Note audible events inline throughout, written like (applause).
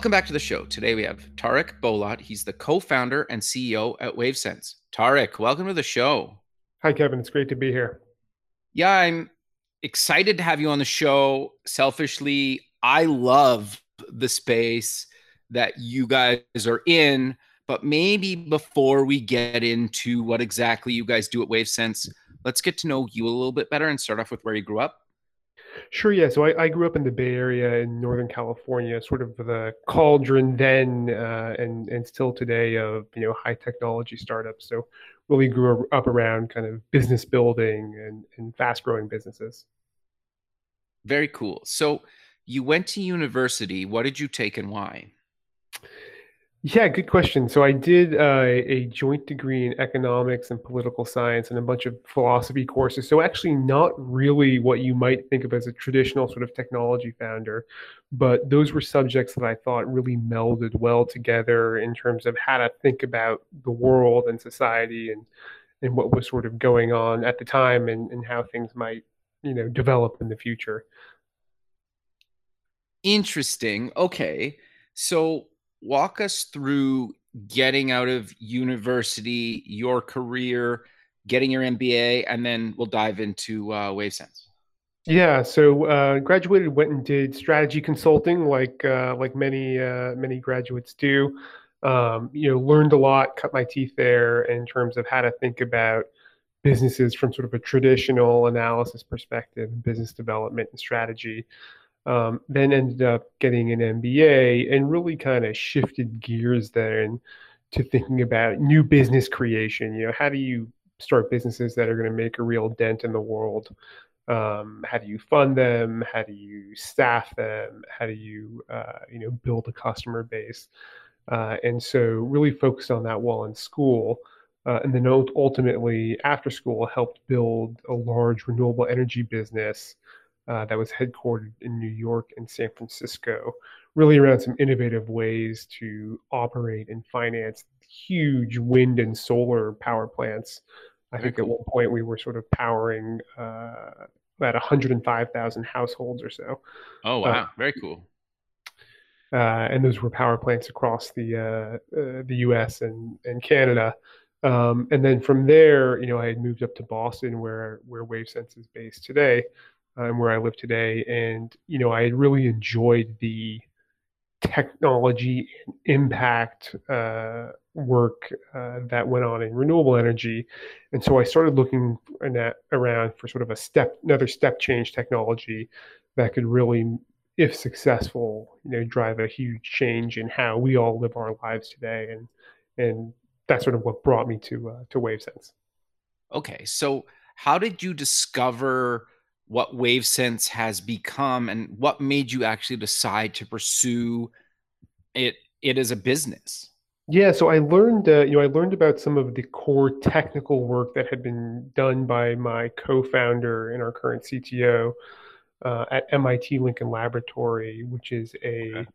Welcome back to the show. Today we have Tarik Bolat. He's the co-founder and CEO at WaveSense. Tarek, welcome to the show. Hi, Kevin. It's great to be here. Yeah, I'm excited to have you on the show. Selfishly, I love the space that you guys are in. But maybe before we get into what exactly you guys do at WaveSense, let's get to know you a little bit better and start off with where you grew up. Sure, yeah. So I, I grew up in the Bay Area in Northern California, sort of the cauldron then uh, and and still today of you know high technology startups. So really grew up around kind of business building and, and fast growing businesses. Very cool. So you went to university. What did you take and why? Yeah, good question. So I did uh, a joint degree in economics and political science and a bunch of philosophy courses. So actually, not really what you might think of as a traditional sort of technology founder, but those were subjects that I thought really melded well together in terms of how to think about the world and society and and what was sort of going on at the time and, and how things might you know develop in the future. Interesting. Okay. So walk us through getting out of university, your career, getting your MBA, and then we'll dive into uh, WaveSense. Yeah, so uh, graduated, went and did strategy consulting, like uh, like many uh, many graduates do. Um, you know, learned a lot, cut my teeth there in terms of how to think about businesses from sort of a traditional analysis perspective, business development and strategy. Um, then ended up getting an MBA and really kind of shifted gears then to thinking about new business creation. You know, how do you start businesses that are going to make a real dent in the world? Um, how do you fund them? How do you staff them? How do you, uh, you know, build a customer base? Uh, and so, really focused on that while in school. Uh, and then ultimately, after school, helped build a large renewable energy business uh, that was headquartered in New York and San Francisco, really around some innovative ways to operate and finance huge wind and solar power plants. I think at one point we were sort of powering uh, about 105,000 households or so. Oh, wow. Uh, Very cool. Uh, and those were power plants across the uh, uh, the U.S. and and Canada. Um, and then from there, you know, I had moved up to Boston, where where WaveSense is based today, um, where I live today. And, you know, I really enjoyed the technology and impact uh, work uh, that went on in renewable energy. And so I started looking that, around for sort of a step, another step change technology that could really, if successful, you know, drive a huge change in how we all live our lives today. And, and that's sort of what brought me to, uh, to WaveSense. Okay. So how did you discover what WaveSense has become and what made you actually decide to pursue it it as a business? Yeah, so I learned, uh, you know, I learned about some of the core technical work that had been done by my co-founder and our current CTO uh, at MIT Lincoln Laboratory, which is a okay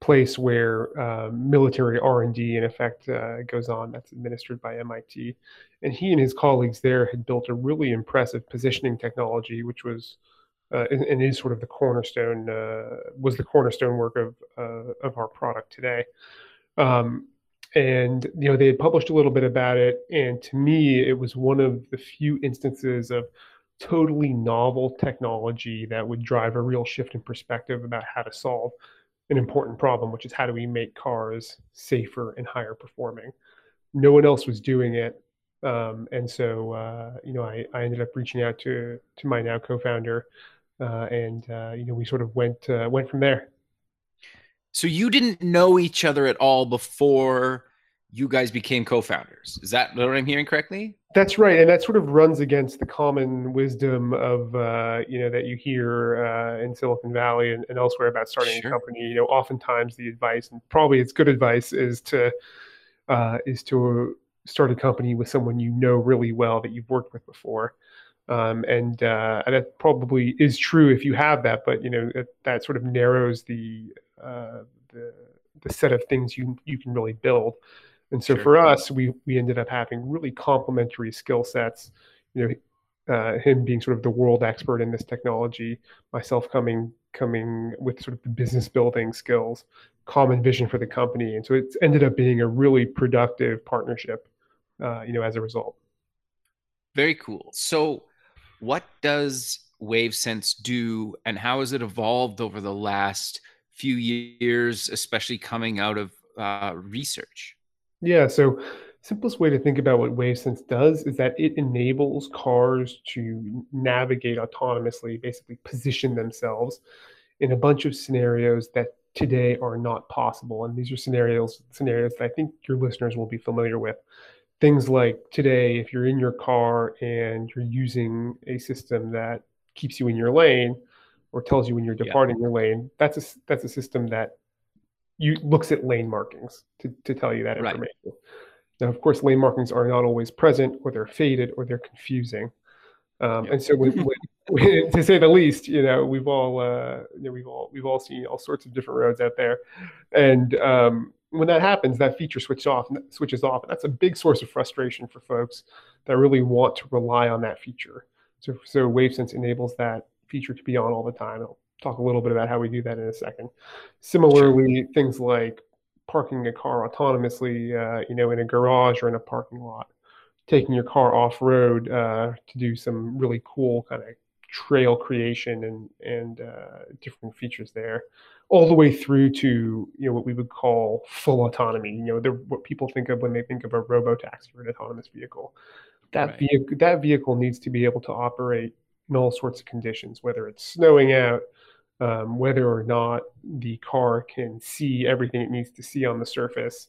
place where uh, military R&D in effect uh, goes on that's administered by MIT. And he and his colleagues there had built a really impressive positioning technology, which was uh, and, is sort of the cornerstone uh, was the cornerstone work of uh, of our product today. Um, and you know they had published a little bit about it, and to me, it was one of the few instances of totally novel technology that would drive a real shift in perspective about how to solve an important problem, which is how do we make cars safer and higher performing. No one else was doing it, um, and so uh, you know I, I ended up reaching out to to my now co-founder, uh, and uh, you know we sort of went uh, went from there. So you didn't know each other at all before you guys became co-founders. Is that what I'm hearing correctly? That's right, and that sort of runs against the common wisdom of uh, you know that you hear uh, in Silicon Valley and, and, elsewhere about starting sure. a company. You know, oftentimes the advice, and probably it's good advice, is to uh, is to start a company with someone you know really well that you've worked with before. Um, and, uh, and that probably is true if you have that, but you know that, that sort of narrows the, uh, the the set of things you you can really build. And so sure. for us, we we ended up having really complementary skill sets. You know, uh, him being sort of the world expert in this technology, myself coming coming with sort of the business building skills, common vision for the company, and so it's ended up being a really productive partnership. Uh, you know, as a result. Very cool. So what does WaveSense do, and how has it evolved over the last few years, especially coming out of uh, research? Yeah, so simplest way to think about what WaveSense does is that it enables cars to navigate autonomously, basically position themselves in a bunch of scenarios that today are not possible. And these are scenarios scenarios that I think your listeners will be familiar with things like today, if you're in your car and you're using a system that keeps you in your lane or tells you when you're departing yeah. your lane, that's a that's a system that you looks at lane markings to, to tell you that information. Right. Now, of course, lane markings are not always present, or they're faded, or they're confusing. Um, yeah. And so, when, (laughs) when, to say the least, you know, we've all, uh, you know, we've all, we've all seen all sorts of different roads out there, and um, when that happens, that feature switches off. Switches off. And that's a big source of frustration for folks that really want to rely on that feature. So, so WaveSense enables that feature to be on all the time. I'll talk a little bit about how we do that in a second. Similarly, sure. things like parking a car autonomously, uh, you know, in a garage or in a parking lot, taking your car off road uh, to do some really cool kind of trail creation and and uh, different features there all the way through to you know what we would call full autonomy. You know, what people think of when they think of a robo taxi or an autonomous vehicle. That right. vehicle that vehicle needs to be able to operate in all sorts of conditions, whether it's snowing out, um, whether or not the car can see everything it needs to see on the surface.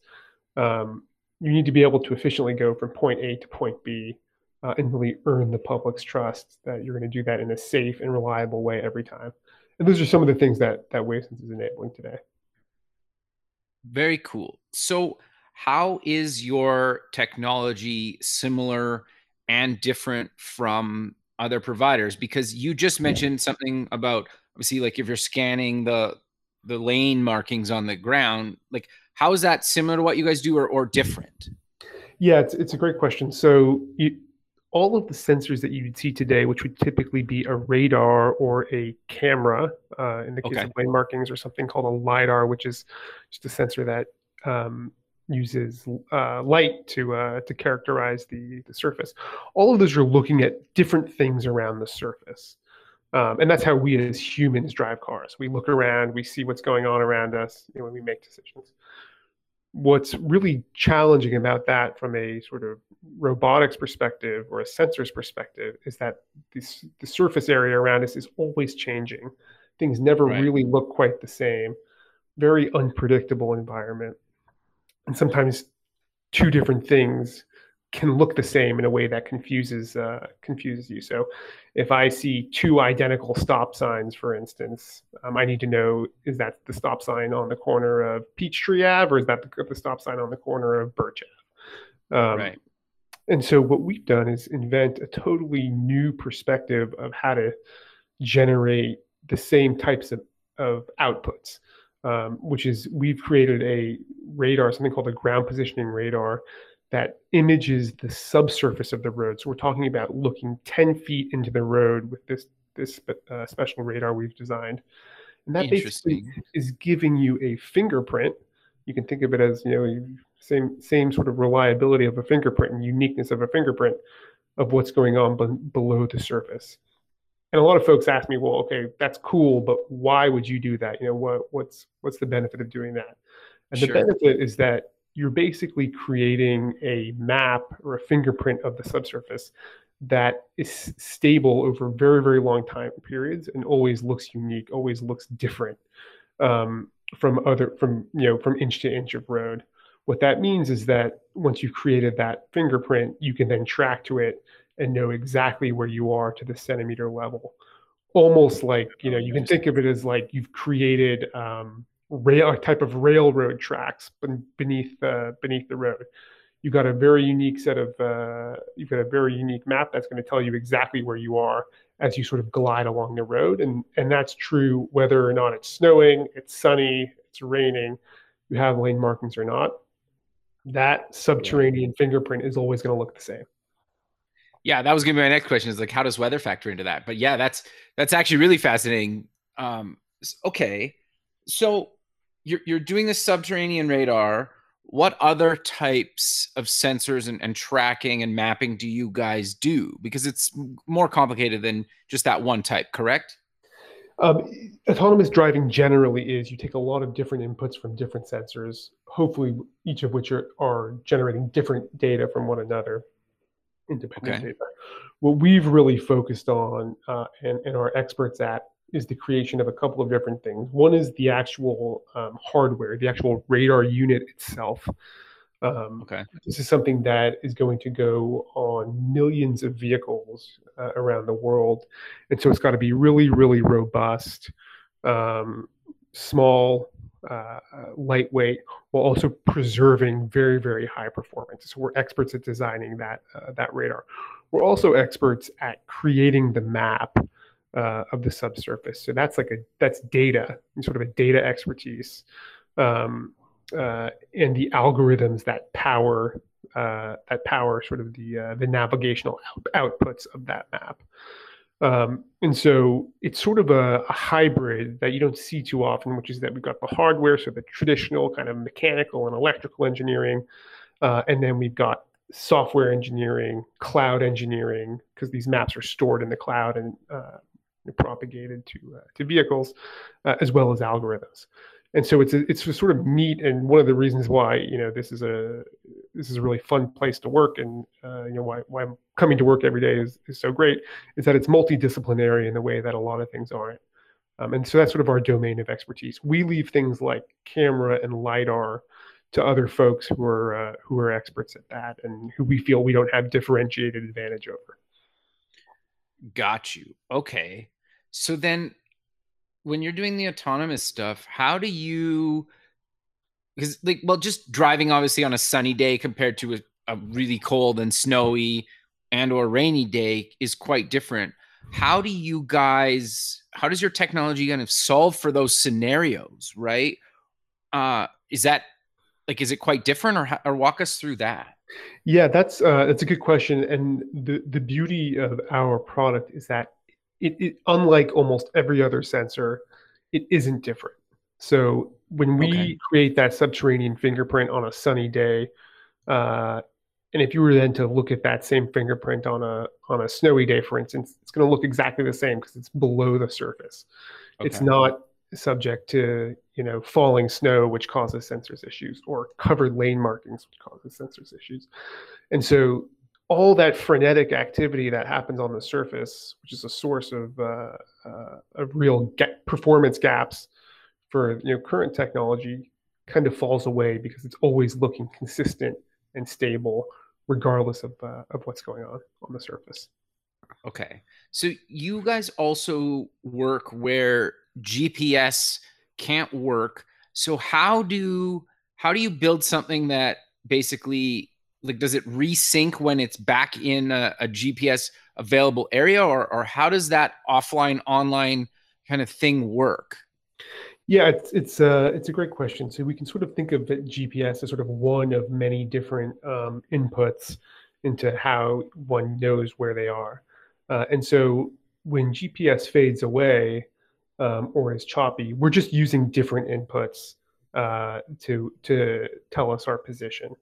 Um, you need to be able to efficiently go from point A to point B uh, and really earn the public's trust that you're going to do that in a safe and reliable way every time. And those are some of the things that that WaveSense is enabling today. Very cool. So, how is your technology similar and different from other providers? Because you just mentioned something about obviously, like if you're scanning the the lane markings on the ground, like how is that similar to what you guys do or, or different? Yeah, it's, it's a great question. So you, all of the sensors that you would see today, which would typically be a radar or a camera, uh, in the case okay. of lane markings, or something called a lidar, which is just a sensor that um, uses uh, light to uh, to characterize the the surface. All of those are looking at different things around the surface, um, and that's how we as humans drive cars. We look around, we see what's going on around us you know, when we make decisions what's really challenging about that from a sort of robotics perspective or a sensors perspective is that this, the surface area around us is always changing. Things never right. really look quite the same. Very unpredictable environment. And sometimes two different things can look the same in a way that confuses uh, confuses you. So, if I see two identical stop signs, for instance, um, I need to know is that the stop sign on the corner of Peachtree Ave, or is that the, the stop sign on the corner of Birch Ave? Um, right. And so, what we've done is invent a totally new perspective of how to generate the same types of, of outputs. Um, which is we've created a radar, something called a ground positioning radar, that images the subsurface of the road. So we're talking about looking 10 feet into the road with this this uh, special radar we've designed. And that basically is giving you a fingerprint. You can think of it as, you know, same same sort of reliability of a fingerprint and uniqueness of a fingerprint of what's going on b- below the surface. And a lot of folks ask me, well, okay, that's cool, but why would you do that? You know, what what's what's the benefit of doing that? And sure. the benefit is that you're basically creating a map or a fingerprint of the subsurface that is stable over very very long time periods and always looks unique always looks different um, from other from you know from inch to inch of road What that means is that once you've created that fingerprint, you can then track to it and know exactly where you are to the centimeter level. Almost like, you know, you can think of it as like you've created um, rail, a type of railroad tracks beneath the, beneath the road. You've got a very unique set of, uh, you've got a very unique map that's going to tell you exactly where you are as you sort of glide along the road. And, and that's true whether or not it's snowing, it's sunny, it's raining, you have lane markings or not. That subterranean fingerprint is always going to look the same. Yeah, that was going to be my next question. Is like, how does weather factor into that? But yeah, that's that's actually really fascinating. Um, okay, so you're you're doing the subterranean radar what other types of sensors and, and, tracking and mapping do you guys do? Because it's more complicated than just that one type, correct? Um, autonomous driving generally is you take a lot of different inputs from different sensors, hopefully each of which are, are generating different data from one another, independent okay. data. What we've really focused on uh, and, and are experts at is the creation of a couple of different things. One is the actual um, hardware, the actual radar unit itself. Um, okay. This is something that is going to go on millions of vehicles uh, around the world, and so it's got to be really, really robust, um, small, uh, lightweight, while also preserving very, very high performance. So we're experts at designing that uh, that radar. We're also experts at creating the map uh, of the subsurface. So that's like a that's data, sort of a data expertise, um, uh, and the algorithms that power uh, that power sort of the uh, the navigational out- outputs of that map. Um, and so it's sort of a, a, hybrid that you don't see too often, which is that we've got the hardware, so the traditional kind of mechanical and electrical engineering, uh, and then we've got software engineering, cloud engineering, because these maps are stored in the cloud and uh, propagated to uh, to vehicles, uh, as well as algorithms. And so it's a, it's a sort of neat, and one of the reasons why you know this is a this is a really fun place to work, and uh, you know why why coming to work every day is is so great, is that it's multidisciplinary in the way that a lot of things aren't. Um, and so that's sort of our domain of expertise. We leave things like camera and lidar to other folks who are uh, who are experts at that and who we feel we don't have differentiated advantage over. Got you. Okay. So then when you're doing the autonomous stuff, how do you because like well just driving obviously on a sunny day compared to a, a really cold and snowy and or rainy day is quite different. How do you guys how does your technology kind of solve for those scenarios, right? Uh is that like is it quite different or or walk us through that? Yeah, that's uh, that's a good question, and the the beauty of our product is that it, it unlike almost every other sensor, it isn't different. So when we okay. create that subterranean fingerprint on a sunny day, uh, and if you were then to look at that same fingerprint on a on a snowy day, for instance, it's going to look exactly the same because it's below the surface. Okay. It's not subject to you know falling snow which causes sensors issues or covered lane markings which causes sensors issues and so all that frenetic activity that happens on the surface which is a source of uh, uh, of real performance gaps for you know current technology kind of falls away because it's always looking consistent and stable regardless of uh, of what's going on on the surface okay so you guys also work where GPS can't work. So how do how do you build something that basically like does it resync when it's back in a, a GPS available area or or how does that offline online kind of thing work? Yeah, it's it's a uh, it's a great question. So we can sort of think of GPS as sort of one of many different um, inputs into how one knows where they are. Uh, and so when GPS fades away, um, or is choppy. We're just using different inputs uh, to to tell us our position.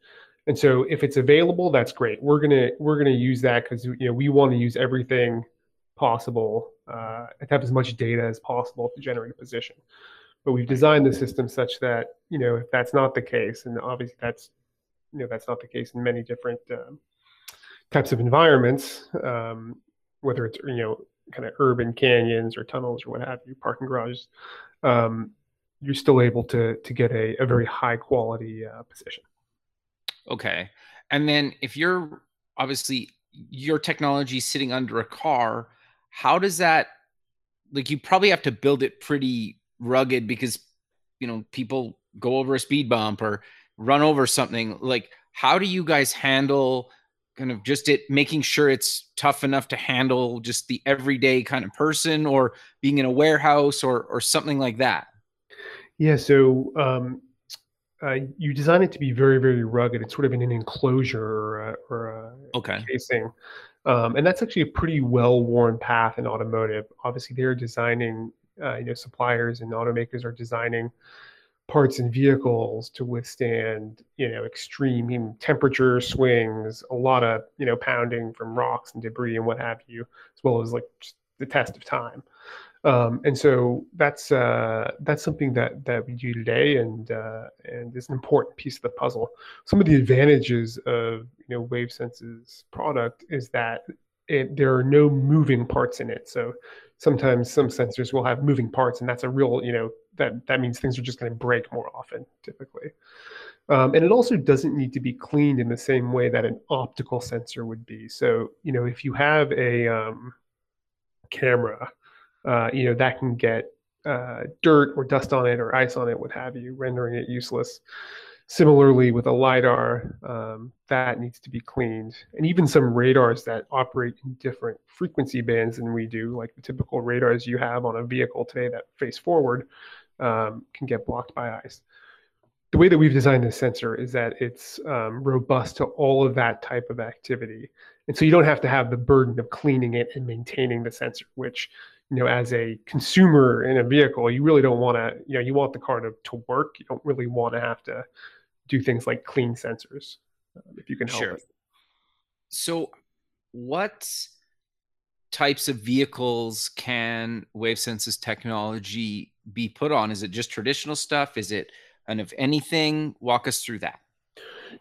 And so if it's available, that's great. We're gonna we're gonna use that because you know we want to use everything possible uh, to have as much data as possible to generate a position. But we've designed the system such that you know if that's not the case, and obviously that's you know that's not the case in many different um, types of environments, um, whether it's you know kind of urban canyons or tunnels or what have you, parking garages, um, you're still able to to get a, a very high quality uh, position. Okay. And then if you're obviously your technology sitting under a car, how does that like you probably have to build it pretty rugged because you know people go over a speed bump or run over something like how do you guys handle kind of just it making sure it's tough enough to handle just the everyday kind of person or being in a warehouse or or something like that yeah so um, uh, you design it to be very very rugged. It's sort of in an enclosure or a, or a okay. casing. Um, and that's actually a pretty well worn path in automotive. Obviously they're designing uh, you know suppliers and automakers are designing parts and vehicles to withstand you know extreme temperature swings a lot of you know pounding from rocks and debris and what have you as well as like the test of time um, and so that's uh, that's something that that we do today and uh, and is an important piece of the puzzle. Some of the advantages of you know wavesense's product is that it, there are no moving parts in it. So sometimes some sensors will have moving parts and that's a real you know that that means things are just going to break more often typically. Um, and it also doesn't need to be cleaned in the same way that an optical sensor would be. So you know if you have a um, camera uh, you know that can get uh, dirt or dust on it or ice on it what have you rendering it useless Similarly, with a LiDAR, um, that needs to be cleaned. And even some radars that operate in different frequency bands than we do, like the typical radars you have on a vehicle today that face forward, um, can get blocked by ice. The way that we've designed this sensor is that it's um, robust to all of that type of activity. And so you don't have to have the burden of cleaning it and maintaining the sensor, which you know, as a consumer in a vehicle, you really don't want to, you know, you want the car to, to work. You don't really want to have to do things like clean sensors um, if you can help sure. it. So, what types of vehicles can WaveSense's technology be put on? Is it just traditional stuff? Is it and if anything? Walk us through that.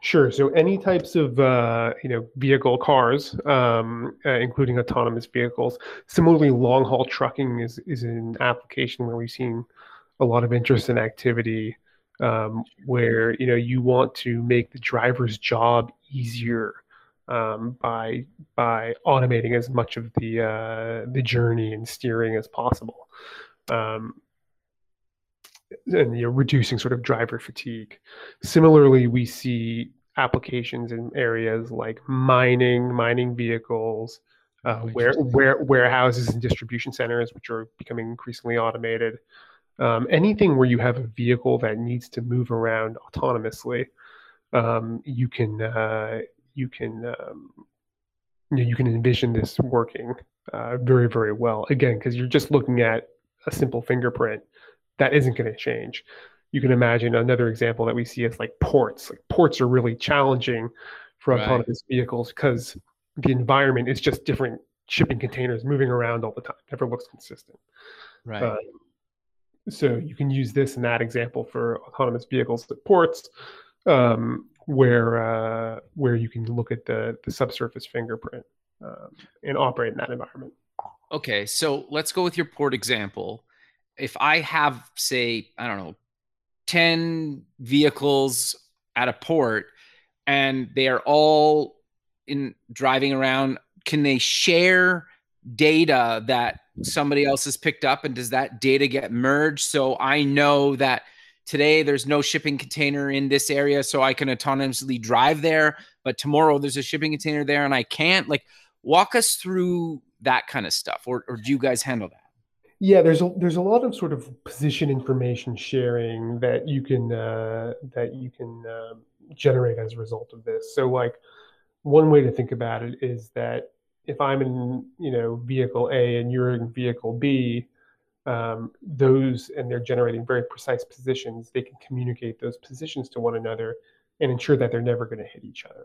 Sure. So any types of uh, you know vehicle cars, um, uh, including autonomous vehicles. Similarly, long haul trucking is is an application where we've seen a lot of interest and activity um, where you know you want to make the driver's job easier um, by by automating as much of the uh, the journey and steering as possible, um, and you know reducing sort of driver fatigue. Similarly, we see applications in areas like mining, mining vehicles. Uh, where, where warehouses and distribution centers, which are becoming increasingly automated, um, anything where you have a vehicle that needs to move around autonomously, um, you can uh, you can um, you, know, you can envision this working uh, very very well. Again, because you're just looking at a simple fingerprint that isn't going to change. You can imagine another example that we see is like ports. Like ports are really challenging for right. autonomous vehicles because the environment is just different shipping containers moving around all the time. Never looks consistent. Right. Uh, so you can use this and that example for autonomous vehicles at ports, um, where uh, where you can look at the the subsurface fingerprint um, and operate in that environment. Okay, so let's go with your port example. If I have, say, I don't know, ten vehicles at a port, and they are all in driving around, can they share data that somebody else has picked up and does that data get merged? So i know that today there's no shipping container in this area so i can autonomously drive there but tomorrow there's a shipping container there and i can't. Like walk us through that kind of stuff or, or do you guys handle that yeah there's a there's a lot of sort of position information sharing that you can uh, that you can uh, generate as a result of this so like one way to think about it is that if I'm in, you know, vehicle A and you're in vehicle B, um, those and they're generating very precise positions, they can communicate those positions to one another and ensure that they're never going to hit each other.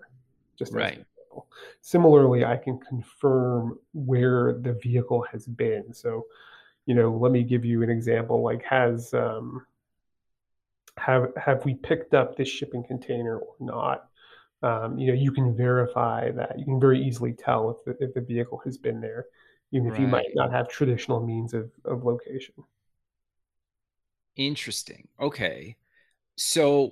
Just right. Similarly, I can confirm where the vehicle has been. So, you know, let me give you an example. Like, has um, have have we picked up this shipping container or not? um, you know you can verify that you can very easily tell if the, if the vehicle has been there even if you might not have traditional means of, of location interesting okay so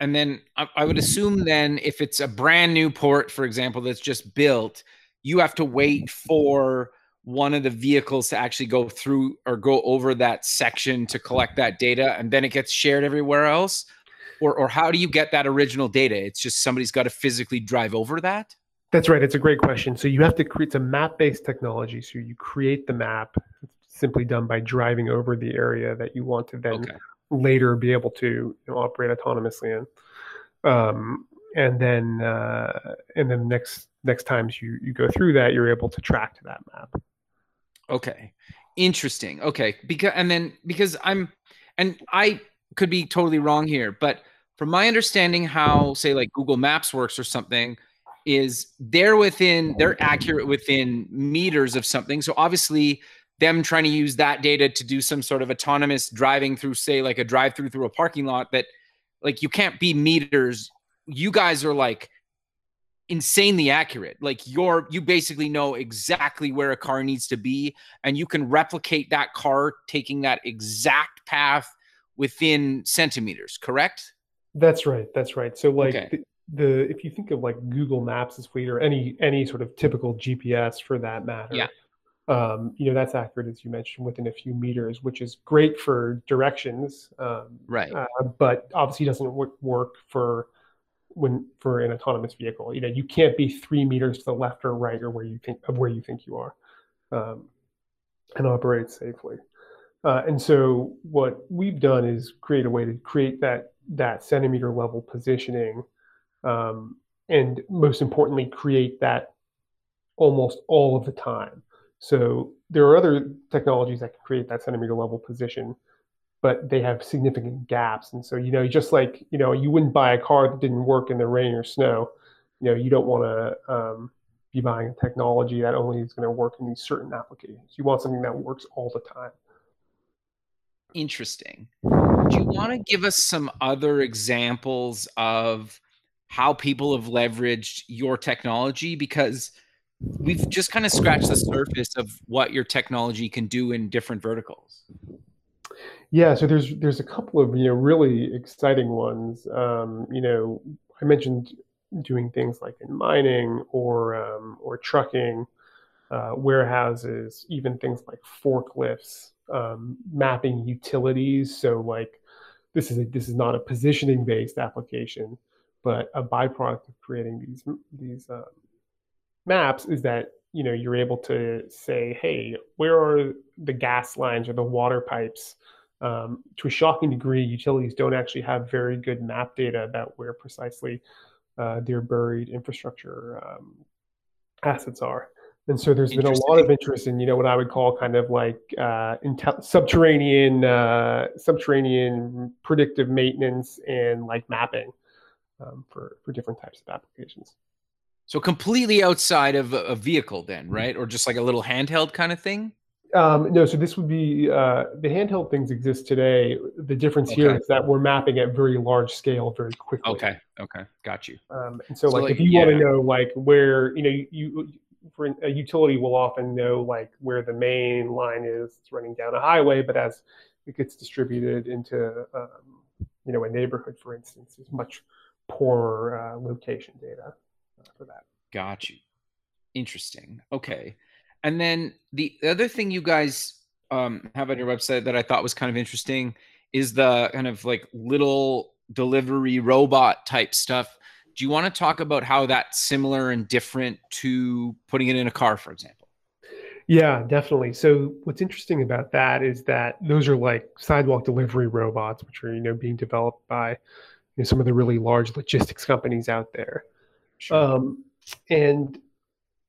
and then I, I would assume then if it's a brand new port, for example, that's just built, you have to wait for one of the vehicles to actually go through or go over that section to collect that data and then it gets shared everywhere else? Or or how do you get that original data? It's just somebody's got to physically drive over that? That's right it's a great question. So you have to create a map based technology so you create the map it's simply done by driving over the area that you want to then okay. later be able to you know, operate autonomously in. Um, and then uh, and then next next times you you go through that you're able to track to that map Okay. Interesting. Okay. Because and then because I'm and I could be totally wrong here, but from my understanding how say like Google Maps works or something is they're within they're accurate within meters of something. So obviously them trying to use that data to do some sort of autonomous driving through say like a drive through through a parking lot that like you can't be meters. You guys are like insanely accurate. Like you're you basically know exactly where a car needs to be and you can replicate that car taking that exact path within centimeters, correct? That's right. That's right. So like okay. the, the, if you think of like Google Maps as fleet or any any sort of typical GPS for that matter. Yeah. Um, you know that's accurate as you mentioned within a few meters, which is great for directions, um, right? Uh, but obviously doesn't work, work for when for an autonomous vehicle. You know, you can't be three meters to the left or right or where you think of where you think you are, um, and operate safely. Uh, and so what we've done is create a way to create that that centimeter level positioning, um, and most importantly, create that almost all of the time. So there are other technologies that can create that centimeter level position but they have significant gaps. And so, you know, just like, you know, you wouldn't buy a car that didn't work in the rain or snow. You know, you don't want to um, be buying a technology that only is going to work in these certain applications. You want something that works all the time. Interesting. Do you want to give us some other examples of how people have leveraged your technology? Because we've just kind of scratched the surface of what your technology can do in different verticals. Yeah, so there's there's a couple of you know really exciting ones. Um, you know, I mentioned doing things like in mining or um, or trucking, uh, warehouses, even things like forklifts, um, mapping utilities. So like this is a, this is not a positioning based application, but a byproduct of creating these these uh, maps is that you know you're able to say, hey, where are the gas lines or the water pipes? Um, to a shocking degree, utilities don't actually have very good map data about where precisely uh, their buried infrastructure um, assets are. And so there's been a lot of interest in, you know, what I would call kind of like uh, intel- subterranean, uh, subterranean predictive maintenance and like mapping um, for for different types of applications. So completely outside of a vehicle, then, right? Or just like a little handheld kind of thing. Um, no, so this would be uh, the handheld things exist today. The difference okay. here is that we're mapping at very large scale very quickly. Okay, okay, got you. Um, and so, so like, like, if you yeah. want to know like where you know you, for a utility will often know like where the main line is it's running down a highway, but as it gets distributed into um, you know a neighborhood, for instance, is much poorer uh, location data for that. Got you. Interesting. Okay. And then the other thing you guys um, have on your website that I thought was kind of interesting is the kind of like little delivery robot type stuff. Do you want to talk about how that's similar and different to putting it in a car, for example? Yeah, definitely. So what's interesting about that is that those are like sidewalk delivery robots, which are you know being developed by you know, some of the really large logistics companies out there. Sure. Um, and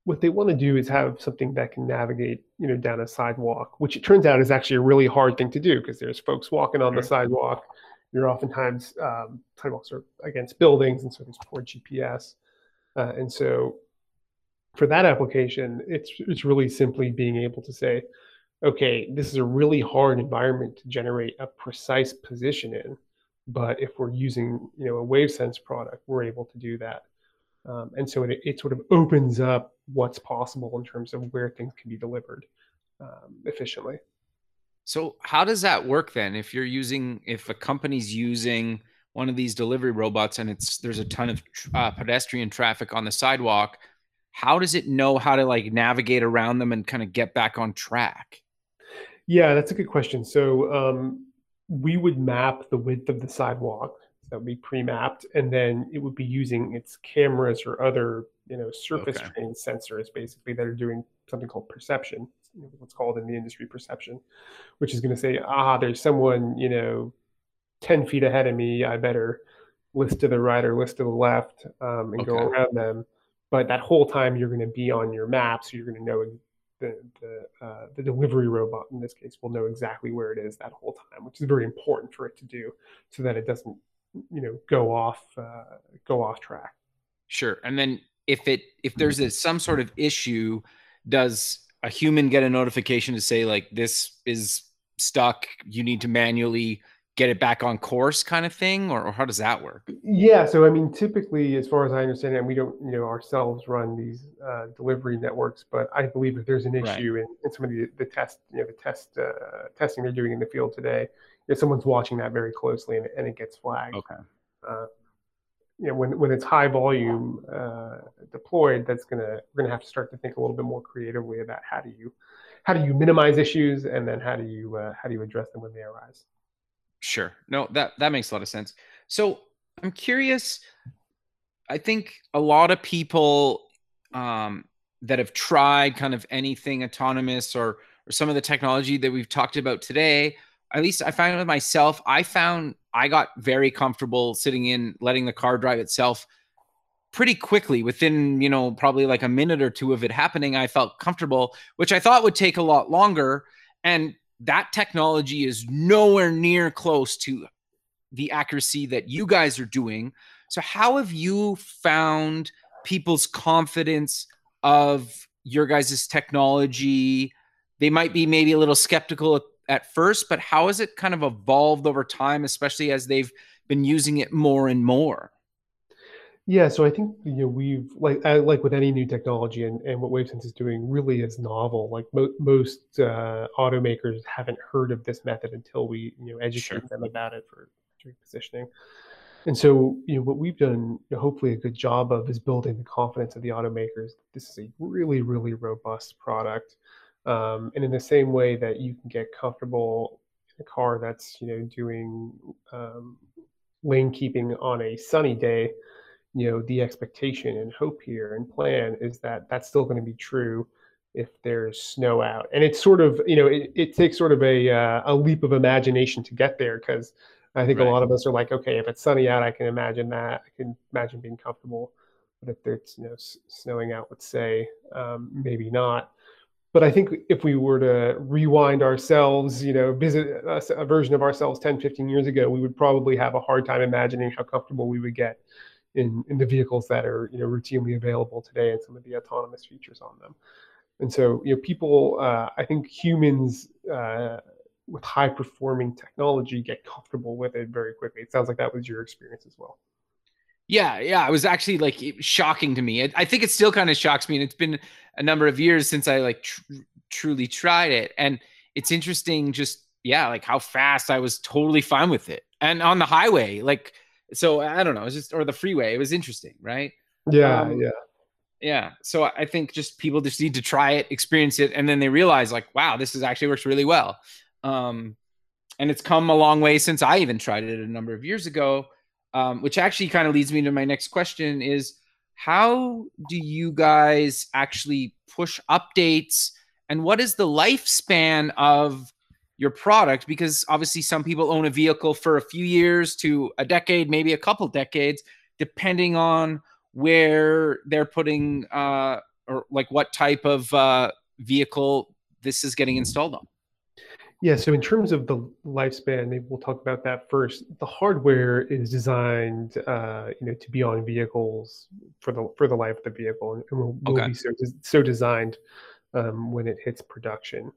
what they want to do is have something that can navigate, you know, down a sidewalk, which it turns out is actually a really hard thing to do because there's folks walking on the sidewalk. You're oftentimes um, sidewalks are against buildings, and so there's poor GPS. Uh, and so, for that application, it's it's really simply being able to say, okay, this is a really hard environment to generate a precise position in, but if we're using, you know, a WaveSense product, we're able to do that. Um, and so it, it sort of opens up what's possible in terms of where things can be delivered um, efficiently. So how does that work then? If you're using, if a company's using one of these delivery robots and it's there's a ton of uh, pedestrian traffic on the sidewalk how does it know how to like navigate around them and kind of get back on track yeah that's a good question so um, we would map the width of the sidewalk that would be pre-mapped and then it would be using its cameras or other you know surface okay. trained sensors basically that are doing something called perception what's called in the industry perception which is going to say ah there's someone you know 10 feet ahead of me i better list to the right or list to the left um, and okay. go around them but that whole time you're going to be on your map so you're going to know the the, uh, the delivery robot in this case will know exactly where it is that whole time which is very important for it to do so that it doesn't you know go off uh, go off track. Sure. And then if it if there's a, some sort of issue does a human get a notification to say like this is stuck. You need to manually get it back on course kind of thing? Or, or, how does that work? Yeah. So i mean typically as far as i understand it we don't you know ourselves run these uh, delivery networks but i believe if there's an issue right. in, in some of the, the test you know the test uh, testing they're doing in the field today if someone's watching that very closely and, and it gets flagged okay uh, you know, when when it's high volume uh, deployed, that's gonna we're gonna have to start to think a little bit more creatively about how do you how do you minimize issues and then how do you uh, how do you address them when they arise. Sure. No, that that makes a lot of sense. So I'm curious. I think a lot of people um, that have tried kind of anything autonomous or or some of the technology that we've talked about today at least I found with myself, I found I got very comfortable sitting in, letting the car drive itself pretty quickly within, you know, probably like a minute or two of it happening. I felt comfortable, which I thought would take a lot longer. And that technology is nowhere near close to the accuracy that you guys are doing. So, how have you found people's confidence of your guys' technology? They might be maybe a little skeptical at first, but how has it kind of evolved over time, especially as they've been using it more and more? Yeah, so I think you know we've like like with any new technology and, and what WaveSense is doing really is novel. Like mo- most uh, automakers haven't heard of this method until we you know educate sure. them about it for positioning. And so you know what we've done, hopefully a good job of is building the confidence of the automakers. This is a really really robust product. Um, and in the same way that you can get comfortable in a car that's you know doing um, lane keeping on a sunny day, you know the expectation and hope here and plan is that that's still going to be true if there's snow out. And it's sort of you know it, it takes sort of a uh, a leap of imagination to get there because I think right. a lot of us are like, okay, if it's sunny out, I can imagine that. I can imagine being comfortable. But if it's you know snowing out, let's say, um, maybe not but I think if we were to rewind ourselves, you know, visit a, a, version of ourselves 10, 15 years ago, we would probably have a hard time imagining how comfortable we would get in, in the vehicles that are, you know, routinely available today and some of the autonomous features on them. And so, you know, people, uh, I think humans uh, with high performing technology get comfortable with it very quickly. It sounds like that was your experience as well. Yeah, yeah, it was actually like shocking to me. I, I think it still kind of shocks me, and it's been a number of years since I like tr- truly tried it, and it's interesting. Just yeah, like how fast I was totally fine with it, and on the highway, like so I don't know, it's just or the freeway. It was interesting, right? Yeah, um, yeah, yeah. So I think just people just need to try it, experience it, and then they realize like, wow, this is actually works really well. Um, and it's come a long way since I even tried it a number of years ago um, which actually kind of leads me to my next question is how do you guys actually push updates? And what is the lifespan of your product? Because obviously some people own a vehicle for a few years to a decade maybe a couple decades depending on where they're putting uh, or like what type of uh, vehicle this is getting installed on yeah, so in terms of the lifespan, maybe we'll talk about that first. The hardware is designed, uh, you know, to be on vehicles for the for the life of the vehicle, and will, will okay. be so so designed um, when it hits production.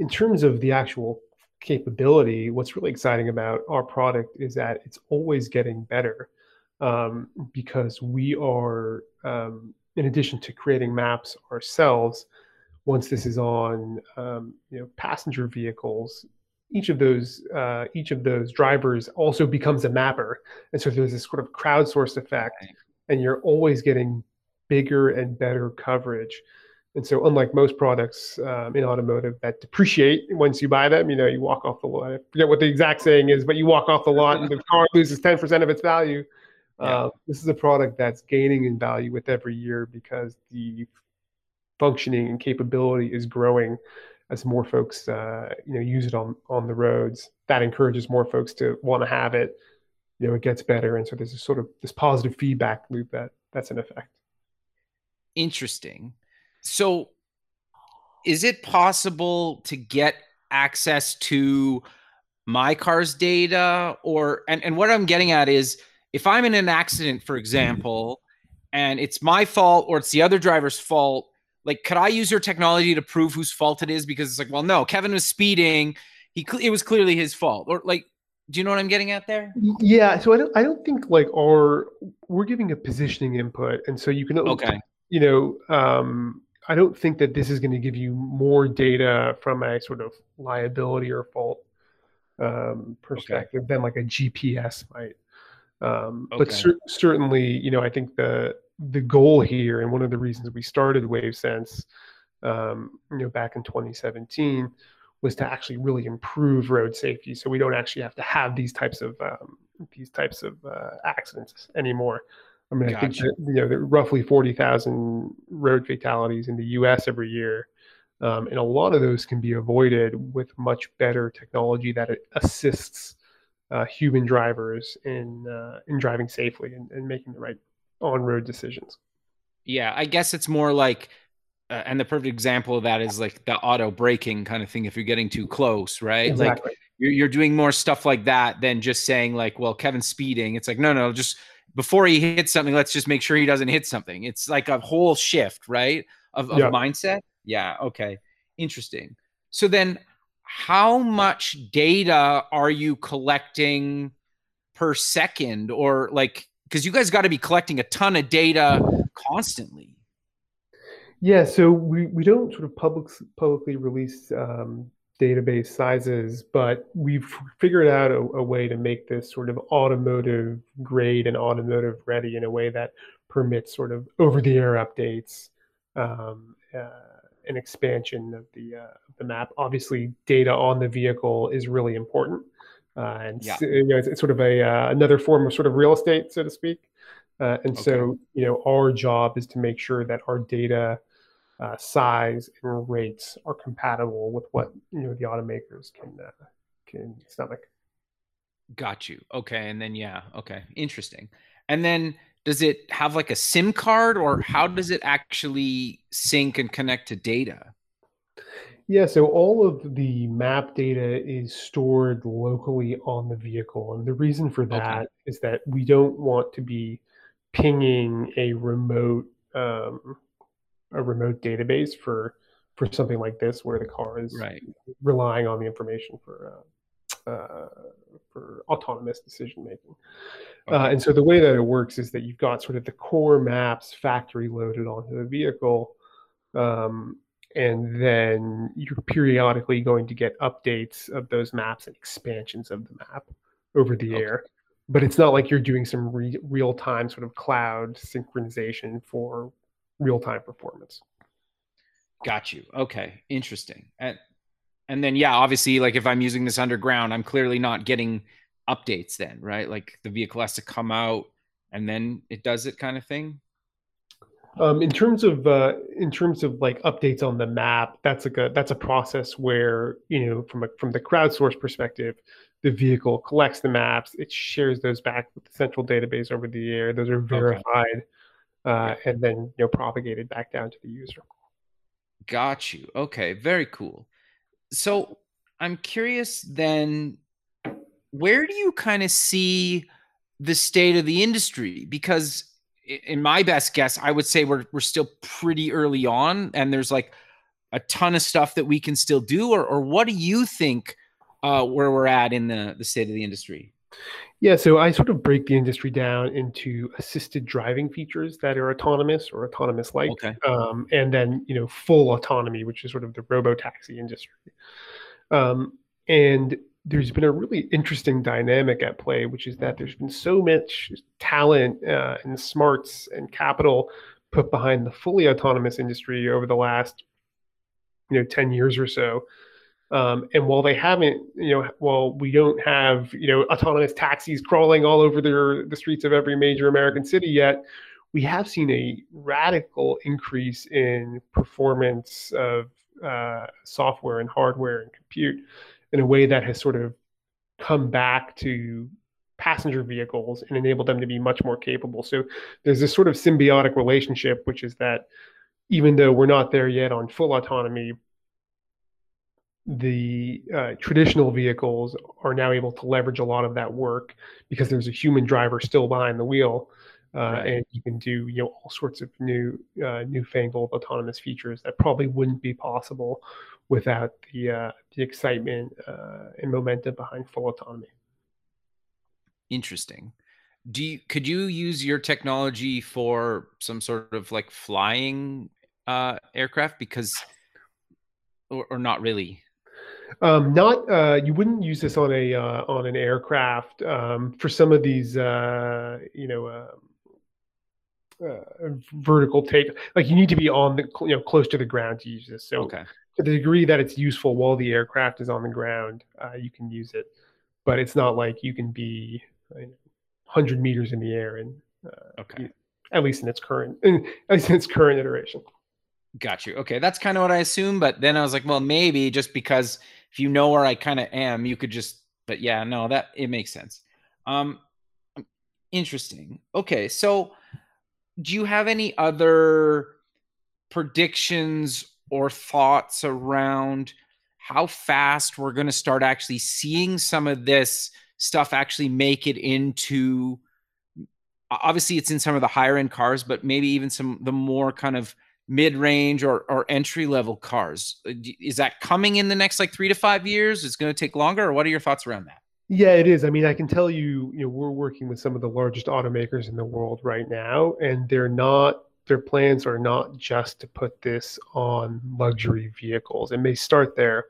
In terms of the actual capability, what's really exciting about our product is that it's always getting better um, because we are, um, in addition to creating maps ourselves once this is on um, you know passenger vehicles each of those uh, each of those drivers also becomes a mapper, and so there's this sort of crowdsourced effect, and you're always getting bigger and better coverage. And so, unlike most products um, in automotive that depreciate once you buy them, you know, you walk off the lot. I forget what the exact saying is, but you walk off the lot and the car loses 10% of its value. Yeah. Uh, this is a product that's gaining in value with every year because the functioning and capability is growing as more folks, uh, you know, use it on on the roads. That encourages more folks to want to have it. You know, it gets better, and so there's a sort of this positive feedback loop that that's in effect. Interesting. So, is it possible to get access to my car's data or and, and what I'm getting at is if I'm in an accident, for example, and it's my fault or it's the other driver's fault, like could I use your technology to prove whose fault it is? Because it's like, well, no, Kevin was speeding. He it was clearly his fault. Or like, do you know what I'm getting at there? Yeah, so I don't I don't think like our we're giving a positioning input, and so you can Okay. you know um, I don't think that this is going to give you more data from a sort of liability or fault um, perspective than like a GPS might. Um, But cer- certainly, you know, I think the the goal here, and one of the reasons we started WaveSense, um, you know, back in 2017, was to actually really improve road safety. So we don't actually have to have these types of um, these types of uh, accidents anymore. I mean, I think that, you know, there are roughly 40,000 road fatalities in the U.S. every year. Um, and a lot of those can be avoided with much better technology that assists uh, human drivers in uh, in driving safely and, and making the right on-road decisions. Yeah, I guess it's more like, uh, and the perfect example of that is like the auto braking kind of thing. If you're getting too close, right? Like Exactly. you're, you're doing more stuff like that than just saying like, well, Kevin's speeding. It's like, no, no, just before he hits something, let's just make sure he doesn't hit something. It's like a whole shift, right? Of, of Yeah. mindset. Yeah. Okay. Interesting. So then how much data are you collecting per second or like, because you guys got to be collecting a ton of data constantly. Yeah, so we, we don't sort of public, publicly release um, database sizes, but we've figured out a, a way to make this sort of automotive grade and automotive ready in a way that permits sort of over-the-air updates, um, uh, an expansion of the uh, the map. Obviously, data on the vehicle is really important, and Yeah. you know, it's, it's sort of a uh, another form of sort of real estate, so to speak. Uh, and Okay. so, you know, our job is to make sure that our data uh, size and rates are compatible with what you know the automakers can uh, can stomach. Got you. Okay. And then, yeah. Okay. Interesting. And then does it have like a SIM card or how does it actually sync and connect to data? Yeah, so all of the map data is stored locally on the vehicle, and the reason for that is that we don't want to be pinging a remote um, a remote database for for something like this where the car is Right. relying on the information for uh, uh, for autonomous decision making. Uh, Okay. and so the way that it works is that you've got sort of the core maps factory loaded onto the vehicle, um, and then you're periodically going to get updates of those maps and expansions of the map over the Okay. air. But it's not like you're doing some re- real time sort of cloud synchronization for real time performance. Got you. Okay. Interesting. And, and then, yeah, obviously, like if I'm using this underground, I'm clearly not getting updates then, right? Like the vehicle has to come out and then it does it kind of thing. Um, in terms of uh, in terms of like updates on the map, that's like a that's a process where you know from a from the crowdsource perspective, the vehicle collects the maps, it shares those back with the central database over the air. Those are verified, uh, and then you know propagated back down to the user. Got you. Okay, very cool. So I'm curious then, where do you kind of see the state of the industry? Because in my best guess, I would say we're we're still pretty early on, and there's like a ton of stuff that we can still do. Or or what do you think uh, where we're at in the the state of the industry? Yeah, so I sort of break the industry down into assisted driving features that are autonomous or autonomous like, Okay. um, and then you know full autonomy, which is sort of the robo taxi industry. Um, and there's been a really interesting dynamic at play, which is that there's been so much talent uh, and smarts and capital put behind the fully autonomous industry over the last, you know, 10 years or so. Um, and while they haven't, you know, while we don't have, you know, autonomous taxis crawling all over the, the streets of every major American city yet, we have seen a radical increase in performance of uh, software and hardware and compute in a way that has sort of come back to passenger vehicles and enabled them to be much more capable. So there's this sort of symbiotic relationship, which is that even though we're not there yet on full autonomy, the uh, traditional vehicles are now able to leverage a lot of that work because there's a human driver still behind the wheel. Uh, right. and you can do you know all sorts of new uh, newfangled autonomous features that probably wouldn't be possible without the uh, the excitement uh, and momentum behind full autonomy. Interesting. Do you could you use your technology for some sort of like flying uh, aircraft because or, or not really? Um, not uh, you wouldn't use this on a uh, on an aircraft um, for some of these uh, you know uh, uh, vertical take. Like you need to be on the you know close to the ground to use this. So okay to the degree that it's useful while the aircraft is on the ground, uh, you can use it. But it's not like you can be you know, 100 meters in the air and uh, okay. At least in its current, in, (laughs) at least in its current iteration. Got you. Okay, that's kind of what I assumed. But then I was like, well, maybe just because if you know where I kind of am, you could just. But yeah, no, that it makes sense. Um, interesting. Okay, so do you have any other predictions or thoughts around how fast we're going to start actually seeing some of this stuff actually make it into obviously it's in some of the higher end cars but maybe even some the more kind of mid-range or, or entry level cars. Uh, is that coming in the next like three to five years? It's going to take longer or what are your thoughts around that? Yeah it is. I mean i can tell you you know we're working with some of the largest automakers in the world right now and they're not their plans are not just to put this on luxury vehicles. It may start there,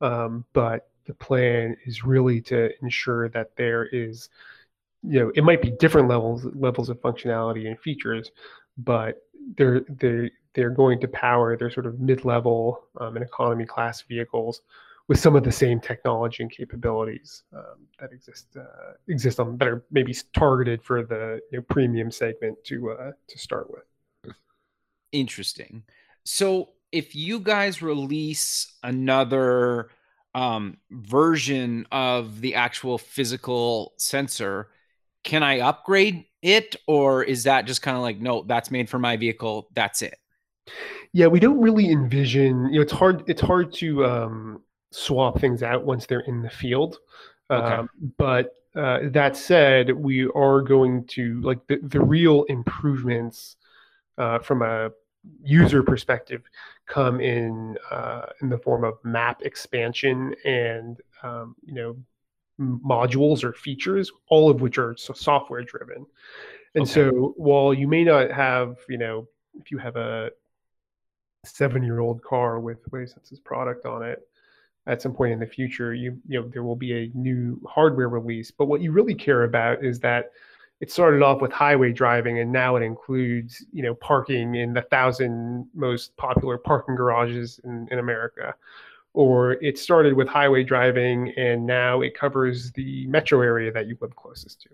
um, but the plan is really to ensure that there is, you know, it might be different levels levels of functionality and features, but they're they they're going to power their sort of mid-level um, and economy class vehicles with some of the same technology and capabilities um, that exist uh, exist on that are maybe targeted for the you know, premium segment to uh, to start with. Interesting. So if you guys release another um, version of the actual physical sensor, can I upgrade it, or is that just kind of like, no, that's made for my vehicle, that's it? Yeah, we don't really envision. You know, it's hard. It's hard to um, swap things out once they're in the field. Okay. Um, but uh, that said, we are going to like the, the real improvements uh, from a user perspective come in uh, in the form of map expansion and um, you know modules or features, all of which are software driven. And okay. so while you may not have, you know, if you have a seven year old car with WaveSense's product on it, at some point in the future, you you know there will be a new hardware release. But what you really care about is that it started off with highway driving and now it includes you know parking in the thousand most popular parking garages in, in america. Or it started with highway driving and now it covers the metro area that you live closest to.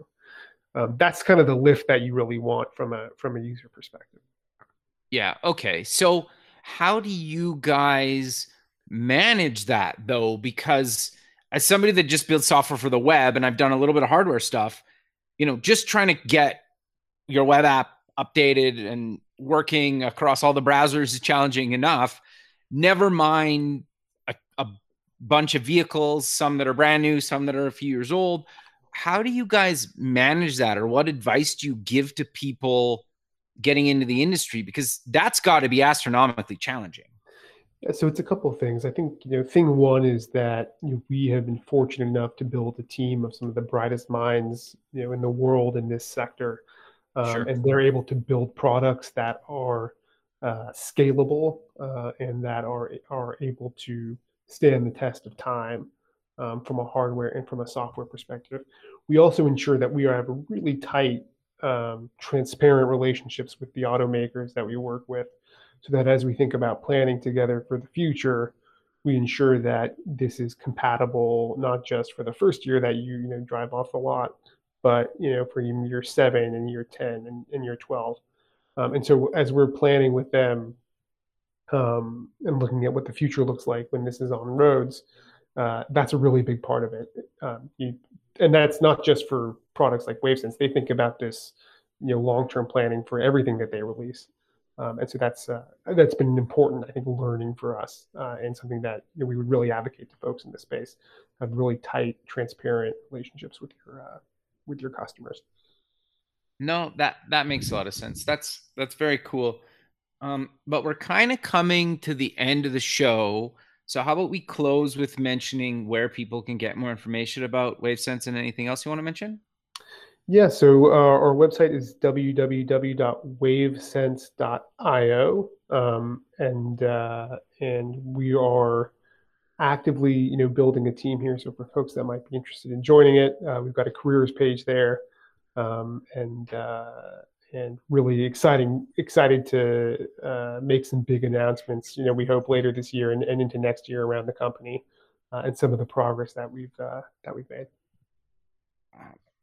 Um, that's kind of the lift that you really want from a from a user perspective. Yeah okay. So how do you guys manage that though? Because as somebody that just builds software for the web and i've done a little bit of hardware stuff you know, just trying to get your web app updated and working across all the browsers is challenging enough. Never mind a, a bunch of vehicles, some that are brand new, some that are a few years old. How do you guys manage that, or what advice do you give to people getting into the industry? Because that's got to be astronomically challenging. So it's a couple of things. I think you know, thing one is that you know, we have been fortunate enough to build a team of some of the brightest minds, you know, in the world in this sector, um, sure. and they're able to build products that are uh, scalable uh, and that are are able to stand the test of time. um, from a hardware and from a software perspective. We also ensure that we have really tight, um, transparent relationships with the automakers that we work with, so that as we think about planning together for the future, we ensure that this is compatible not just for the first year that you you know drive off the lot, but you know for year seven and year ten and, and year twelve. Um, and so as we're planning with them um, and looking at what the future looks like when this is on roads, uh, that's a really big part of it. Um, you, and that's not just for products like WaveSense. They think about this, you know, long-term planning for everything that they release. Um, and so that's uh, that's been an important, I think, learning for us, uh, and something that you know, we would really advocate to folks in this space: have really tight, transparent relationships with your uh, with your customers. No, that that makes a lot of sense. That's that's very cool. Um, but we're kind of coming to the end of the show. So how about we close with mentioning where people can get more information about WaveSense and anything else you want to mention? Yeah, so uh, our website is www.wavesense.io, um, and uh, and we are actively, you know, building a team here. So for folks that might be interested in joining it, uh, we've got a careers page there, um, and uh, and really exciting excited to uh, make some big announcements. You know, we hope later this year and, and into next year around the company uh, and some of the progress that we've that we've made.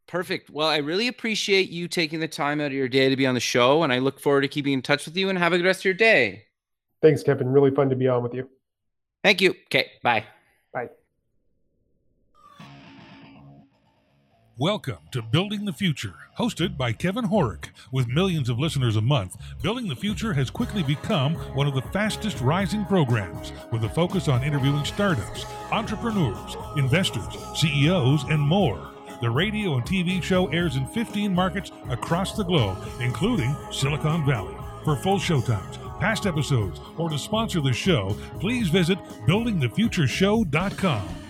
Perfect. Well, I really appreciate you taking the time out of your day to be on the show, and I look forward to keeping in touch with you. And have a good rest of your day. Thanks, Kevin. Really fun to be on with you. Thank you. Okay. Bye. Bye. Welcome to Building the Future, hosted by Kevin Horek. With millions of listeners a month, Building the Future has quickly become one of the fastest rising programs with a focus on interviewing startups, entrepreneurs, investors, CEOs, and more. The radio and TV show airs in 15 markets across the globe, including Silicon Valley. For full showtimes, past episodes, or to sponsor the show, please visit buildingthefutureshow.com.